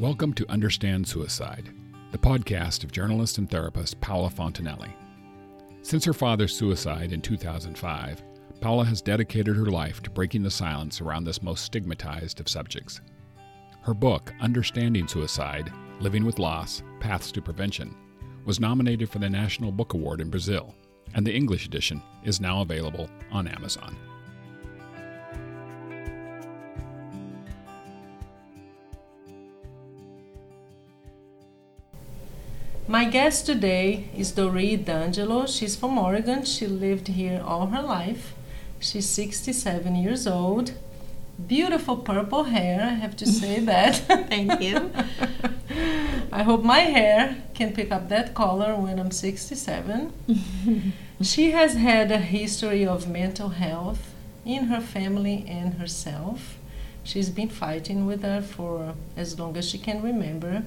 Welcome to Understand Suicide, the podcast of journalist and therapist Paula Fontenelle. Since her father's suicide in 2005, Paula has dedicated her life to breaking the silence around this most stigmatized of subjects. Her book, Understanding Suicide Living with Loss Paths to Prevention, was nominated for the National Book Award in Brazil, and the English edition is now available on Amazon. My guest today is Doree D'Angelo. She's from Oregon. She lived here all her life. She's 67 years old. Beautiful purple hair, I have to say that. Thank you. I hope my hair can pick up that color when I'm 67. she has had a history of mental health in her family and herself. She's been fighting with her for as long as she can remember.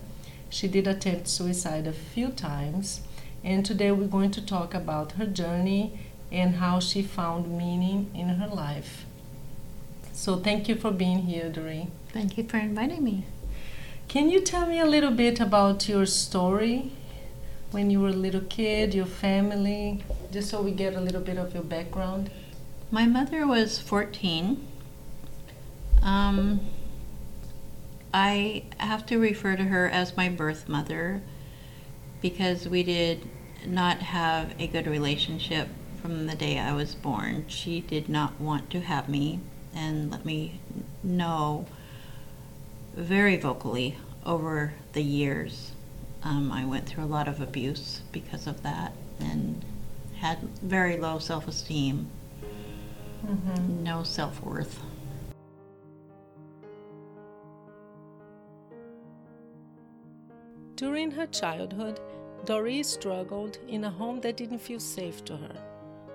She did attempt suicide a few times, and today we're going to talk about her journey and how she found meaning in her life. So, thank you for being here, Doree. Thank you for inviting me. Can you tell me a little bit about your story when you were a little kid, your family, just so we get a little bit of your background? My mother was 14. Um, I have to refer to her as my birth mother because we did not have a good relationship from the day I was born. She did not want to have me and let me know very vocally over the years. Um, I went through a lot of abuse because of that and had very low self esteem, mm-hmm. no self worth. During her childhood, Doree struggled in a home that didn't feel safe to her.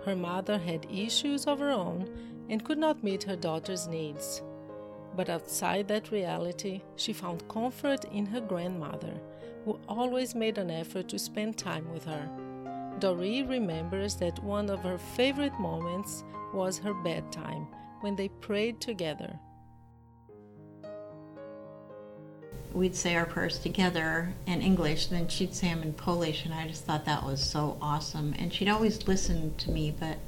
Her mother had issues of her own and could not meet her daughter's needs. But outside that reality, she found comfort in her grandmother, who always made an effort to spend time with her. Doree remembers that one of her favorite moments was her bedtime, when they prayed together. We'd say our prayers together in English, and then she'd say them in Polish, and I just thought that was so awesome. And she'd always listen to me, but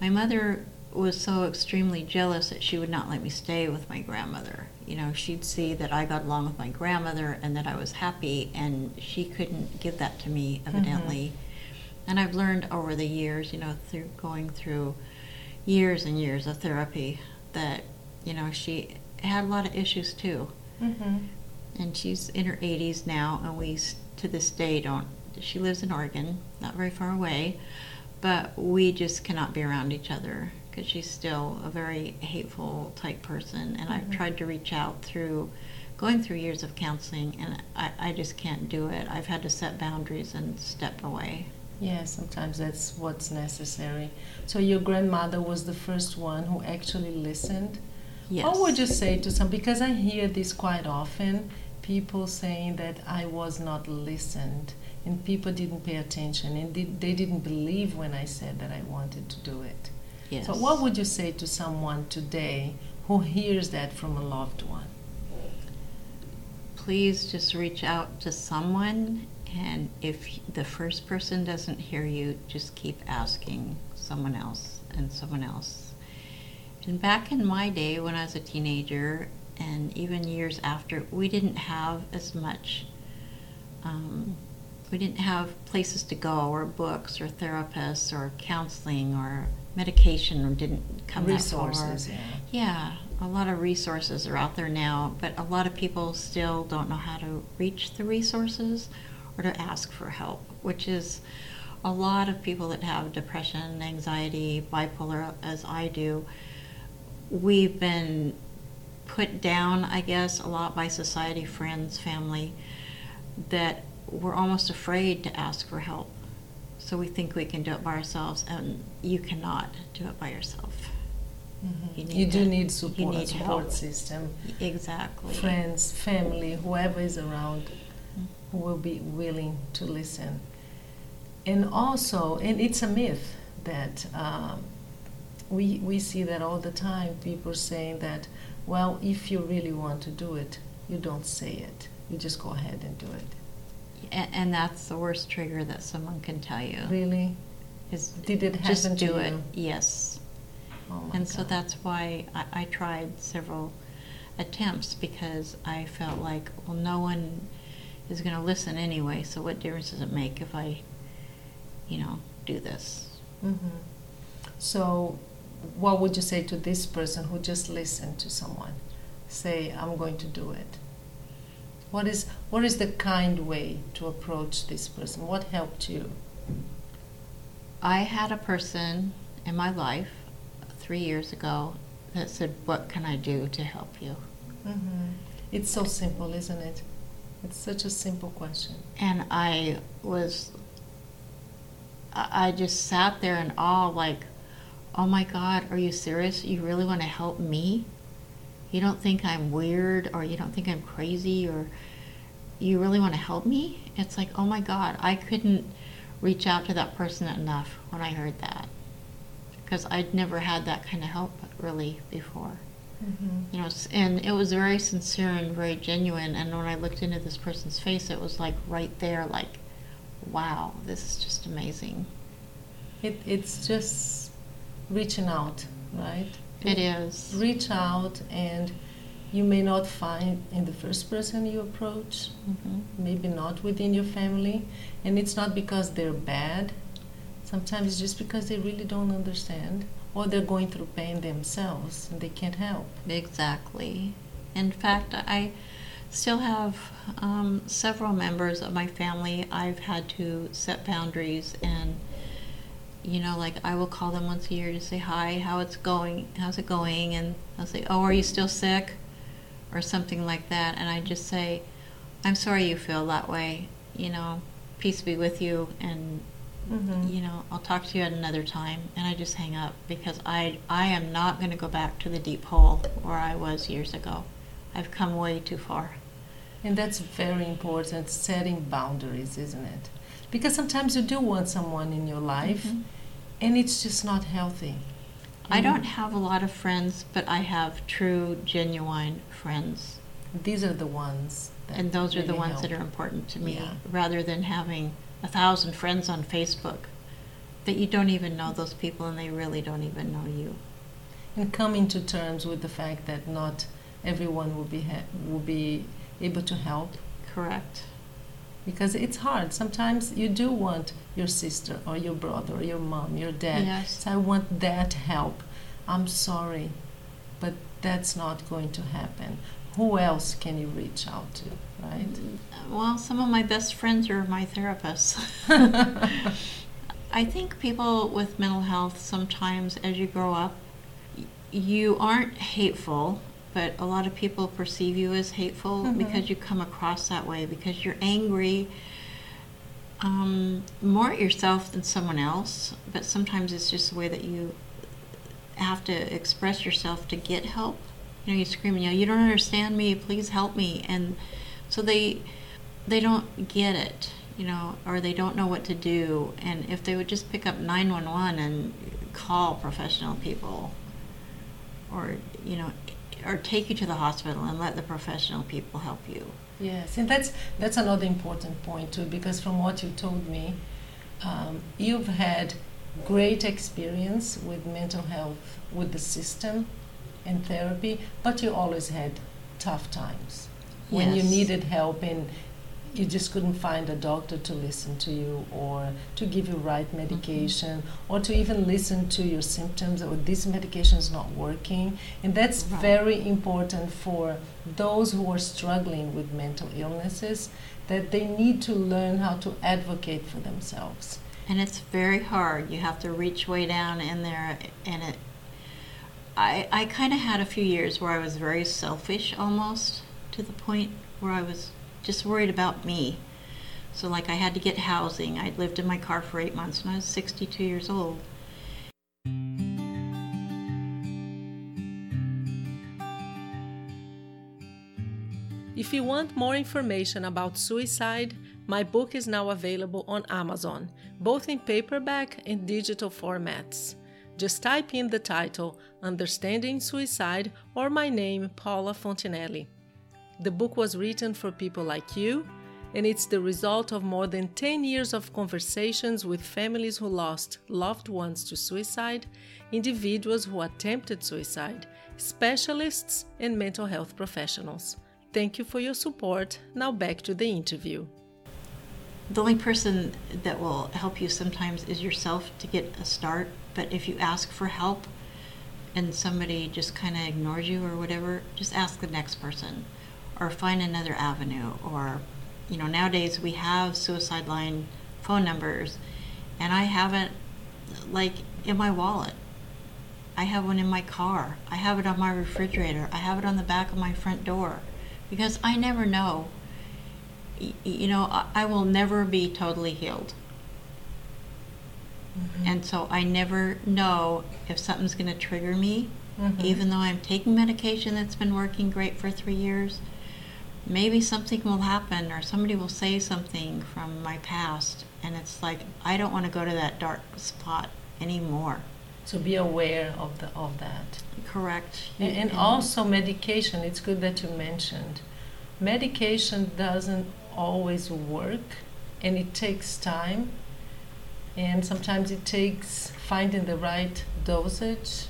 my mother was so extremely jealous that she would not let me stay with my grandmother. You know, she'd see that I got along with my grandmother and that I was happy, and she couldn't give that to me, mm-hmm. evidently. Mm-hmm. And I've learned over the years, you know, through going through years and years of therapy, that, you know, she had a lot of issues too. Mm-hmm and she's in her 80s now, and we to this day don't. She lives in Oregon, not very far away, but we just cannot be around each other because she's still a very hateful type person. And mm-hmm. I've tried to reach out through going through years of counseling, and I, I just can't do it. I've had to set boundaries and step away. Yeah, sometimes that's what's necessary. So your grandmother was the first one who actually listened. Yes. What would you say to some? Because I hear this quite often people saying that I was not listened and people didn't pay attention and they didn't believe when I said that I wanted to do it. Yes. So, what would you say to someone today who hears that from a loved one? Please just reach out to someone, and if the first person doesn't hear you, just keep asking someone else and someone else. And back in my day when I was a teenager, and even years after, we didn't have as much. Um, we didn't have places to go, or books, or therapists, or counseling, or medication, didn't come resources. That far. Yeah. yeah, a lot of resources are out there now, but a lot of people still don't know how to reach the resources or to ask for help, which is a lot of people that have depression, anxiety, bipolar, as I do. We've been put down, I guess, a lot by society, friends, family, that we're almost afraid to ask for help. So we think we can do it by ourselves, and you cannot do it by yourself. Mm-hmm. You, you do need support, you need support help. system. Exactly. Friends, family, whoever is around, who will be willing to listen. And also, and it's a myth that um, we we see that all the time. People saying that well, if you really want to do it, you don't say it. you just go ahead and do it. And, and that's the worst trigger that someone can tell you. Really? Is Did it happen just to do it. you? Yes. Oh And so that's why I, I tried several attempts because I felt like, well, no one is going to listen anyway. So what difference does it make if I, you know, do this? Mhm. So, what would you say to this person who just listened to someone say, "I'm going to do it"? What is what is the kind way to approach this person? What helped you? I had a person in my life three years ago that said, "What can I do to help you?" hmm It's so simple, isn't it? It's such a simple question. And I was, I I just sat there in awe, like, oh my God, are you serious? You really want to help me? You don't think I'm weird or you don't think I'm crazy or you really want to help me? It's like, oh my God, I couldn't reach out to that person enough when I heard that. Because I'd never had that kind of help really before Mm-hmm. you know, and it was very sincere and very genuine. And when I looked into this person's face, it was like right there, like, wow, this is just amazing. It, it's just reaching out, right? It is. Reach out, and you may not find in the first person you approach, hmm maybe not within your family, and it's not because they're bad. Sometimes it's just because they really don't understand, or they're going through pain themselves and they can't help. Exactly. In fact, I still have um, several members of my family. I've had to set boundaries and. You know, like I will call them once a year to say hi, how it's going, how's it going, and they'll say, "Oh, are you still sick?" or something like that, and I just say, "I'm sorry you feel that way. You know, peace be with you, and Mm-hmm. you know, I'll talk to you at another time." And I just hang up because I I am not going to go back to the deep hole where I was years ago. I've come way too far. And that's very important, setting boundaries, isn't it? Because sometimes you do want someone in your life, Mhm. And it's just not healthy. I don't have a lot of friends, but I have true, genuine friends. These are the ones. That And those are the ones that are important to me, Yeah. rather than having a thousand friends on Facebook that you don't even know those people and they really don't even know you. and coming to terms with the fact that not everyone will be ha- will be able to help Correct. Because it's hard. Sometimes you do want your sister or your brother or your mom, your dad. Yes. So I want that help. I'm sorry, but that's not going to happen. Who else can you reach out to, right? Mm, well, some of my best friends are my therapists. I think people with mental health sometimes, as you grow up, you aren't hateful, but a lot of people perceive you as hateful Mhm. because you come across that way because you're angry um, more at yourself than someone else. But sometimes it's just the way that you have to express yourself to get help. You know, you scream, you know, you don't understand me. Please help me. And so they they don't get it, you know, or they don't know what to do. And if they would just pick up 911 and call professional people, or you know, or take you to the hospital and let the professional people help you. Yes, and that's that's another important point too, because from what you told me, um, you've had great experience with mental health, with the system, and therapy, but you always had tough times when you needed help and you just couldn't find a doctor to listen to you or to give you right mm-hmm. medication or to even listen to your symptoms or oh, this medication is not working and that's Right. very important for those who are struggling with mental illnesses that they need to learn how to advocate for themselves And it's very hard. You have to reach way down in there, and it. I I kind of had a few years where I was very selfish, almost to the point where I was just worried about me. So like I had to get housing. I'd lived in my car for eight months, and I was 62 years old. If you want more information about suicide, my book is now available on Amazon, both in paperback and digital formats. Just type in the title Understanding Suicide or my name, Paula Fontenelle. The book was written for people like you, and it's the result of more than 10 years of conversations with families who lost loved ones to suicide, individuals who attempted suicide, specialists, and mental health professionals. Thank you for your support. Now back to the interview. The only person that will help you sometimes is yourself to get a start, but if you ask for help and somebody just kind of ignores you or whatever, just ask the next person or find another avenue or you know nowadays we have suicide line phone numbers and I have it like in my wallet. I have one in my car. I have it on my refrigerator. I have it on the back of my front door because I never know. You know, I will never be totally healed. Mm-hmm. And so I never know if something's going to trigger me, mm-hmm. even though I'm taking medication that's been working great for three years. Maybe something will happen, or somebody will say something from my past, and it's like I don't want to go to that dark spot anymore. So be aware of the of that. Correct. And, and also medication. It's good that you mentioned. Medication doesn't always work, and it takes time and sometimes it takes finding the right dosage,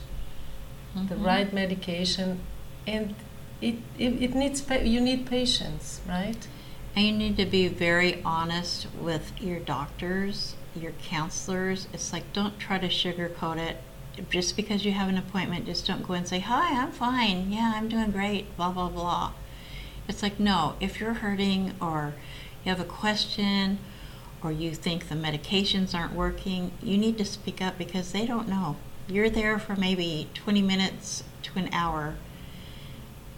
mm-hmm. the right medication, and it, it, it needs you need patience, right? And you need to be very honest with your doctors, your counselors. It's like don't try to sugarcoat it. Just because you have an appointment, just don't go and say, "Hi, I'm fine. Yeah, I'm doing great." Blah blah blah. It's like no. If you're hurting or you have a question or you think the medications aren't working, you need to speak up because they don't know. You're there for maybe 20 minutes to an hour.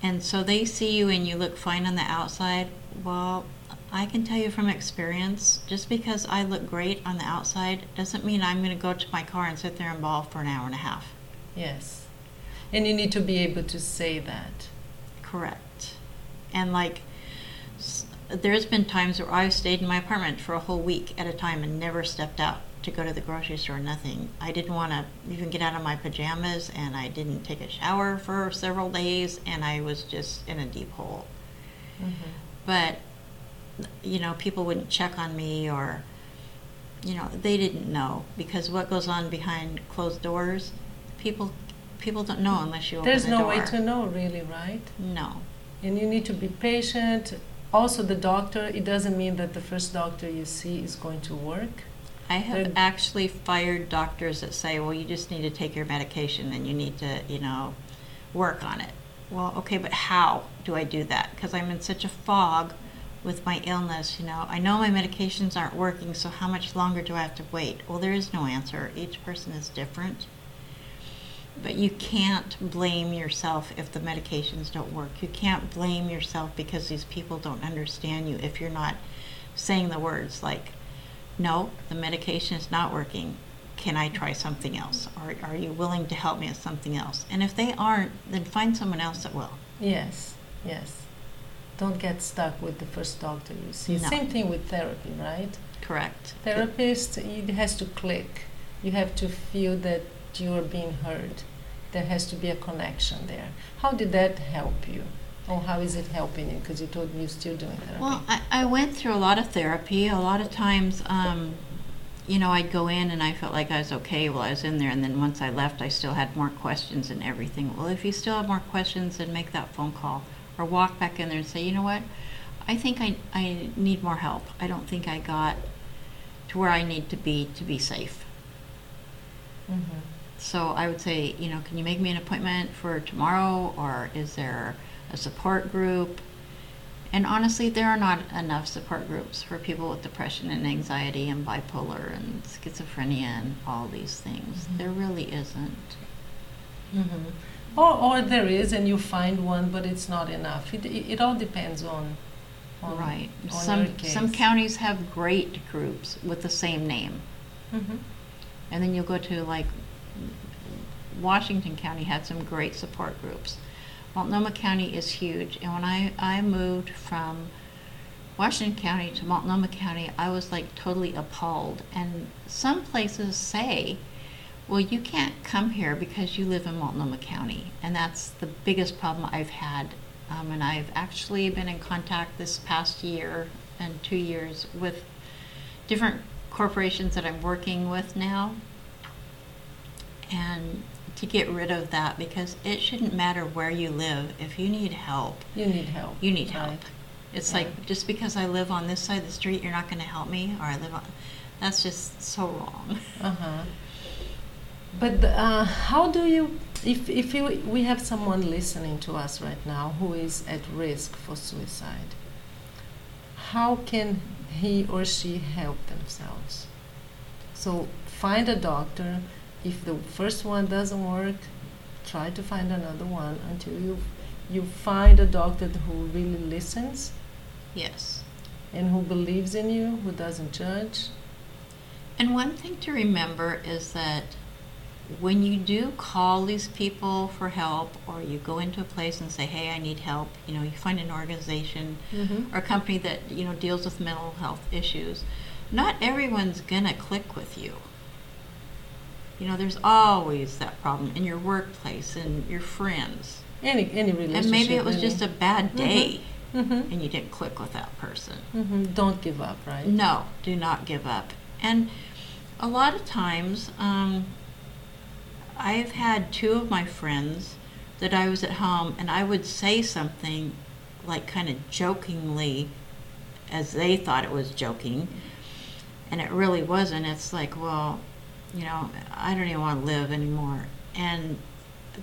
And so they see you and you look fine on the outside. Well, I can tell you from experience, just because I look great on the outside doesn't mean I'm going to go to my car and sit there and bawl for an hour and a half. Yes. And you need to be able to say that. Correct. And like there's been times where I've stayed in my apartment for a whole week at a time and never stepped out to go to the grocery store, nothing. I didn't want to even get out of my pajamas, and I didn't take a shower for several days, and I was just in a deep hole. Mm-hmm. But, you know, people wouldn't check on me, or, you know, they didn't know because what goes on behind closed doors, people people don't know unless you There's open the no door. way to know, really, right? No. And you need to be patient also the doctor it doesn't mean that the first doctor you see is going to work i have They're, actually fired doctors that say well you just need to take your medication and you need to you know work on it. Well okay but how do i do that? Because i'm in such a fog with my illness you know. I know my medications aren't working so how much longer do i have to wait? Well there is no answer. Each person is different. But you can't blame yourself if the medications don't work. You can't blame yourself because these people don't understand you if you're not saying the words like, no, the medication is not working. Can I try something else? Or are you willing to help me with something else? And if they aren't, then find someone else that will. Yes, yes. Don't get stuck with the first doctor you see. No. Same thing with therapy, right? Correct. Therapist, it has to click. You have to feel that you are being heard. There has to be a connection there. How did that help you? Or how is it helping you? Because you told me you're still doing therapy. Well, I, I went through a lot of therapy. A lot of times, um, you know, I'd go in and I felt like I was okay while I was in there. And then once I left, I still had more questions and everything. Well, if you still have more questions, then make that phone call or walk back in there and say, you know what? I think I, I need more help. I don't think I got to where I need to be to be safe. Mm-hmm. So I would say, you know, can you make me an appointment for tomorrow or is there a support group? And honestly, there are not enough support groups for people with depression and anxiety and bipolar and schizophrenia and all these things. Mm-hmm. There really isn't. Mm-hmm. Or, or there is, and you find one, but it's not enough. It, it, it all depends on, on right. On some some counties have great groups with the same name, mm-hmm. and then you'll go to like Washington County had some great support groups. Multnomah County is huge, and when I, I moved from Washington County to Multnomah County, I was like totally appalled. And some places say, well, you can't come here because you live in Multnomah County. And that's the biggest problem I've had Um, and I've actually been in contact this past year and two years with different corporations that I'm working with now. And to get rid of that because it shouldn't matter where you live. If you need help, You need help. you need right. help. It's Yeah. like just because I live on this side of the street, you're not going to help me, or I live on. That's just so wrong. Uh-huh. But uh, how do you, if, if you, we have someone listening to us right now who is at risk for suicide, how can he or she help themselves? So find a doctor. If the first one doesn't work, try to find another one until you you find a doctor who really listens Yes. and who believes in you, who doesn't judge. And one thing to remember is that when you do call these people for help, or you go into a place and say, "Hey, I need help," you know, you find an organization Mm-hmm. or a company that you know deals with mental health issues. Not everyone's gonna click with you. You know, there's always that problem in your workplace and your friends. Any any relationship. And maybe it was really. just a bad day Mm-hmm. and you didn't click with that person. hmm Don't give up, right? No, do not give up. And a lot of times, um, I've had two of my friends that I was at home and I would say something like kind of jokingly as they thought it was joking and it really wasn't. It's like, well, you know, I don't even want to live anymore. And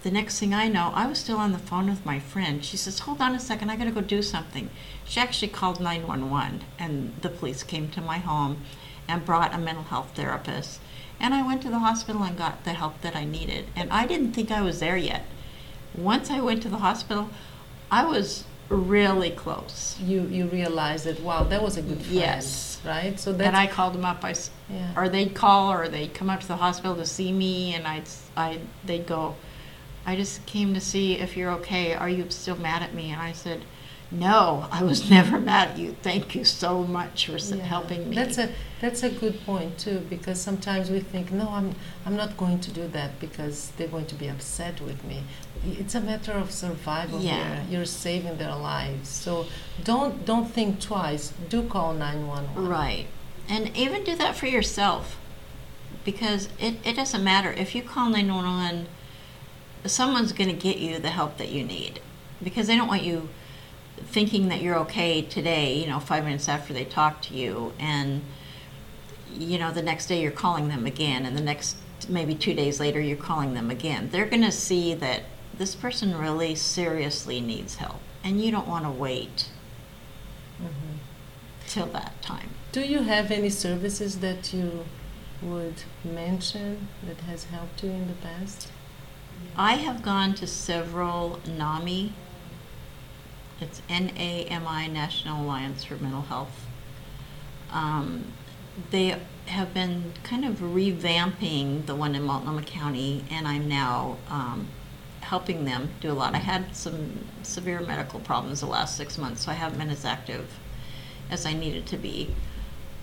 the next thing I know, I was still on the phone with my friend. She says, Hold on a second, I got to go do something. She actually called 911, and the police came to my home and brought a mental health therapist. And I went to the hospital and got the help that I needed. And I didn't think I was there yet. Once I went to the hospital, I was really close. You you realize that wow, that was a good friend, Yes. right? So that's And I called them up. I, yeah. or they'd call or they'd come up to the hospital to see me and I'd, I, they'd go, I just came to see if you're okay. Are you still mad at me? And I said, no, I was never mad at you. Thank you so much for Yeah. helping me. That's a that's a good point too, because sometimes we think, no, I'm I'm not going to do that because they're going to be upset with me. It's a matter of survival Yeah. here. You're saving their lives, so don't don't think twice. Do call nine one one. Right. And even do that for yourself. Because it, it doesn't matter. If you call 911, someone's going to get you the help that you need. Because they don't want you thinking that you're okay today, you know, five minutes after they talk to you. And, you know, the next day you're calling them again. And the next, maybe two days later, you're calling them again. They're going to see that this person really seriously needs help. And you don't want to wait Mhm. till that time. Do you have any services that you would mention that has helped you in the past? I have gone to several NAMI. It's NAMI National Alliance for Mental Health. Um, they have been kind of revamping the one in Multnomah County, and I'm now um, helping them do a lot. I had some severe medical problems the last six months, so I haven't been as active as I needed to be.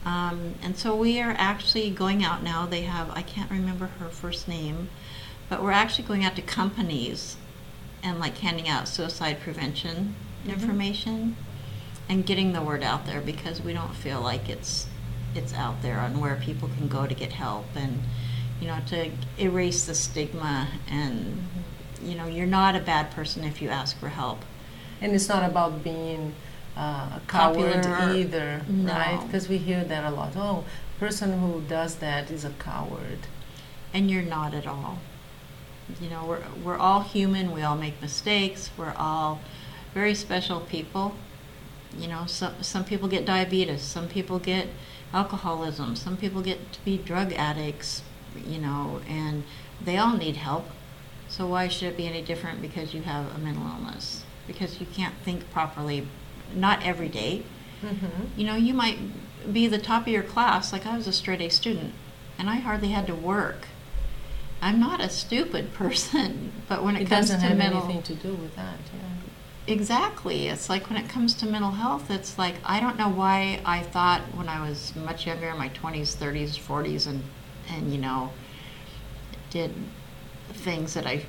Um, and so we are actually going out now. They have, I can't remember her first name, but we're actually going out to companies and like handing out suicide prevention. Information and getting the word out there because we don't feel like it's it's out there on where people can go to get help and you know to erase the stigma and you know you're not a bad person if you ask for help And it's not about being uh, a coward Popular. either, No. right? Because we hear that a lot. Oh, person who does that is a coward. and you're not at all. You know, we're we're all human. We all make mistakes. We're all very special people. You know, some some people get diabetes. Some people get alcoholism. Some people get to be drug addicts. You know, and they all need help. So why should it be any different because you have a mental illness? Because you can't think properly, not every day. Mm-hmm. You know, you might be the top of your class, like I was a straight A student, and I hardly had to work. I'm not a stupid person, but when it, It comes doesn't to have mental anything to do with that. Yeah. Exactly, it's like when it comes to mental health, it's like I don't know why I thought when I was much younger, in my 20s, 30s, 40s, and and you know, did things that I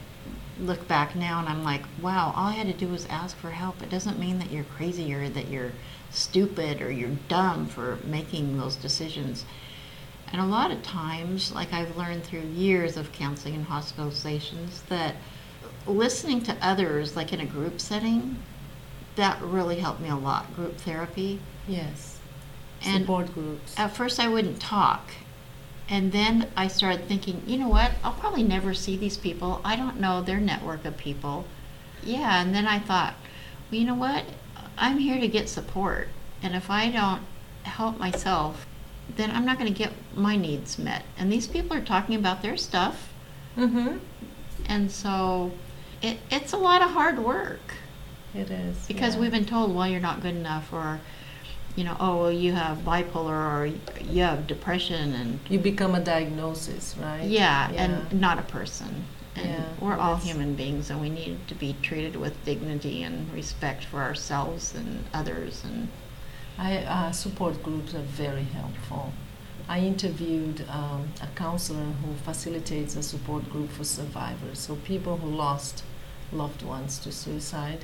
look back now and I'm like, wow, all I had to do was ask for help. It doesn't mean that you're crazy or that you're stupid or you're dumb for making those decisions. And a lot of times, like I've learned through years of counseling and hospitalizations, that listening to others, like in a group setting, that really helped me a lot. Group therapy. Yes. And Support groups. at first I wouldn't talk. And then I started thinking, you know what? I'll probably never see these people. I don't know their network of people. Yeah, and then I thought, well, you know what? I'm here to get support. And if I don't help myself, then I'm not going to get my needs met. And these people are talking about their stuff. Mm-hmm. And so it, it's a lot of hard work It is. because yeah. we've been told, well, you're not good enough, or, you know, oh, well, you have bipolar, or you have depression, and you become a diagnosis, right? yeah, and not a person. And Yeah, we're all human beings, and we need to be treated with dignity and respect for ourselves and others. And I, uh, support groups are very helpful. I interviewed um, a counselor who facilitates a support group for survivors, so people who lost loved ones to suicide.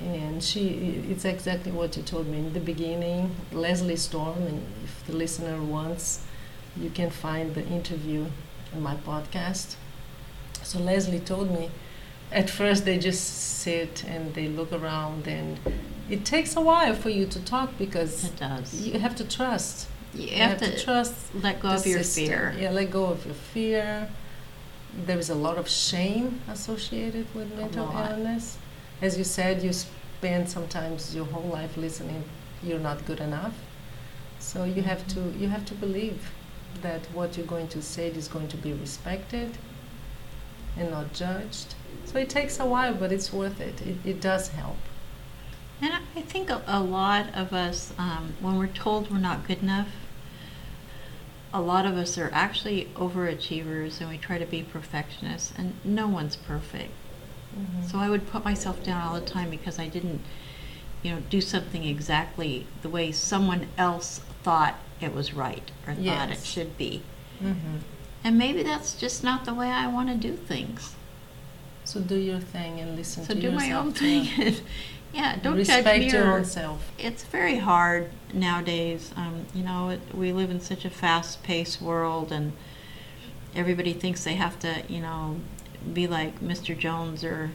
And she, it's exactly what you told me in the beginning. Leslie Storm, and if the listener wants, you can find the interview in my podcast. So Leslie told me, at first they just sit and they look around, and it takes a while for you to talk because it does. you have to trust. You, You have, to, trust let go of your system. fear. Yeah, let go of your fear. There is a lot of shame associated with mental illness. As you said, you spend sometimes your whole life listening you're not good enough. So you have to you have to believe that what you're going to say is going to be respected and not judged. So it takes a while, but it's worth it. It, it does help. And I- I think a, a lot of us, um, when we're told we're not good enough, a lot of us are actually overachievers and we try to be perfectionists, and no one's perfect. So I would put myself down all the time because I didn't, you know, do something exactly the way someone else thought it was right or thought it should be. Mm-hmm. And maybe that's just not the way I want to do things. So do your thing and listen So to do yourself. my own thing. Yeah, don't Respect judge your or own self. it's very hard nowadays. Um, you know, it, we live in such a fast-paced world, and everybody thinks they have to, you know, be like Mr. Jones or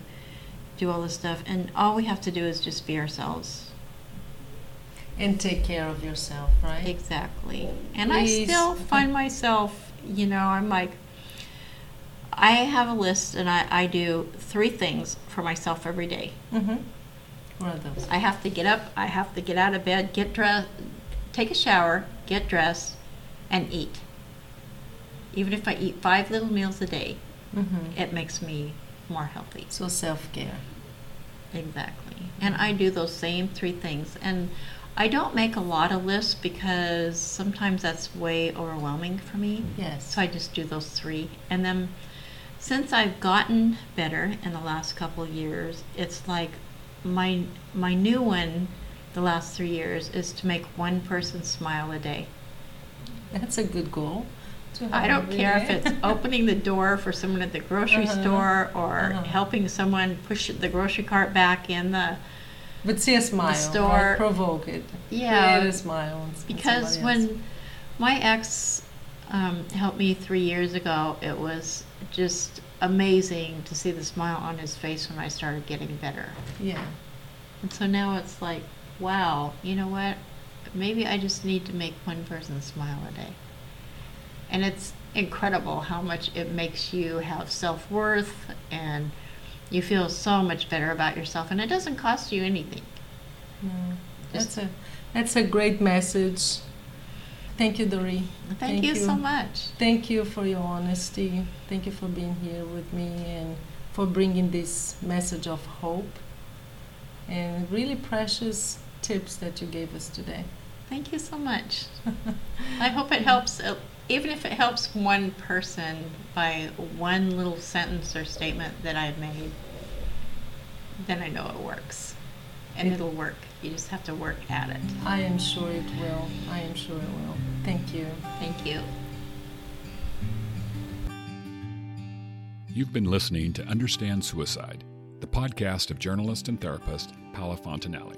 do all this stuff. And all we have to do is just be ourselves. And take care of yourself, right? Exactly. And Please. I still find myself, you know, I'm like, I have a list, and I, I do three things for myself every day. Mm-hmm. What are those? I have to get up, I have to get out of bed, get dressed, take a shower, get dressed, and eat. Even if I eat five little meals a day, Mm-hmm. it makes me more healthy. So self care. Exactly. And I do those same three things. And I don't make a lot of lists because sometimes that's way overwhelming for me. Yes. So I just do those three. And then since I've gotten better in the last couple of years, it's like my my new one the last three years is to make one person smile a day. That's a good goal. I don't care if it's opening the door for someone at the grocery Uh-huh. store or Uh-huh. helping someone push the grocery cart back in the But see a smile. store-? Provoke it. Yeah. Create a smile. on s- on because when my ex um, helped me three years ago, it was just amazing to see the smile on his face when I started getting better. Yeah. And so now it's like, wow, you know what? Maybe I just need to make one person smile a day. And it's incredible how much it makes you have self worth and you feel so much better about yourself. And it doesn't cost you anything. Mm. That's a that's a great message. Thank you, Doree. Thank, you, so much. Thank you for your honesty. Thank you for being here with me and for bringing this message of hope and really precious tips that you gave us today. Thank you so much. I hope it helps, uh, even if it helps one person by one little sentence or statement that I've made, then I know it works. And it'll work. You just have to work at it. I am sure it will. I am sure it will. Thank you. Thank you. You've been listening to Understand Suicide, the podcast of journalist and therapist Paula Fontenelle.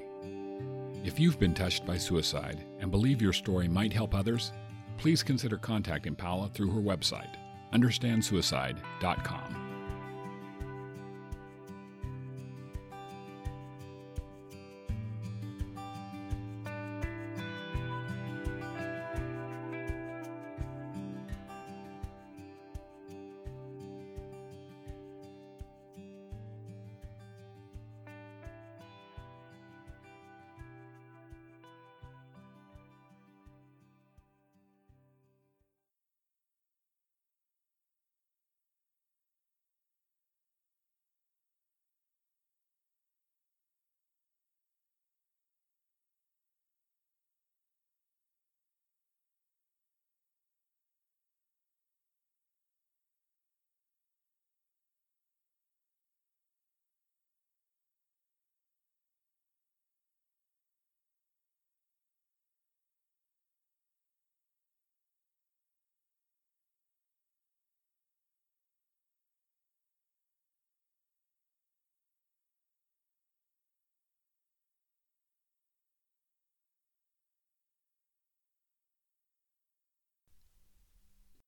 If you've been touched by suicide and believe your story might help others, please consider contacting Paula through her website, understandsuicide.com.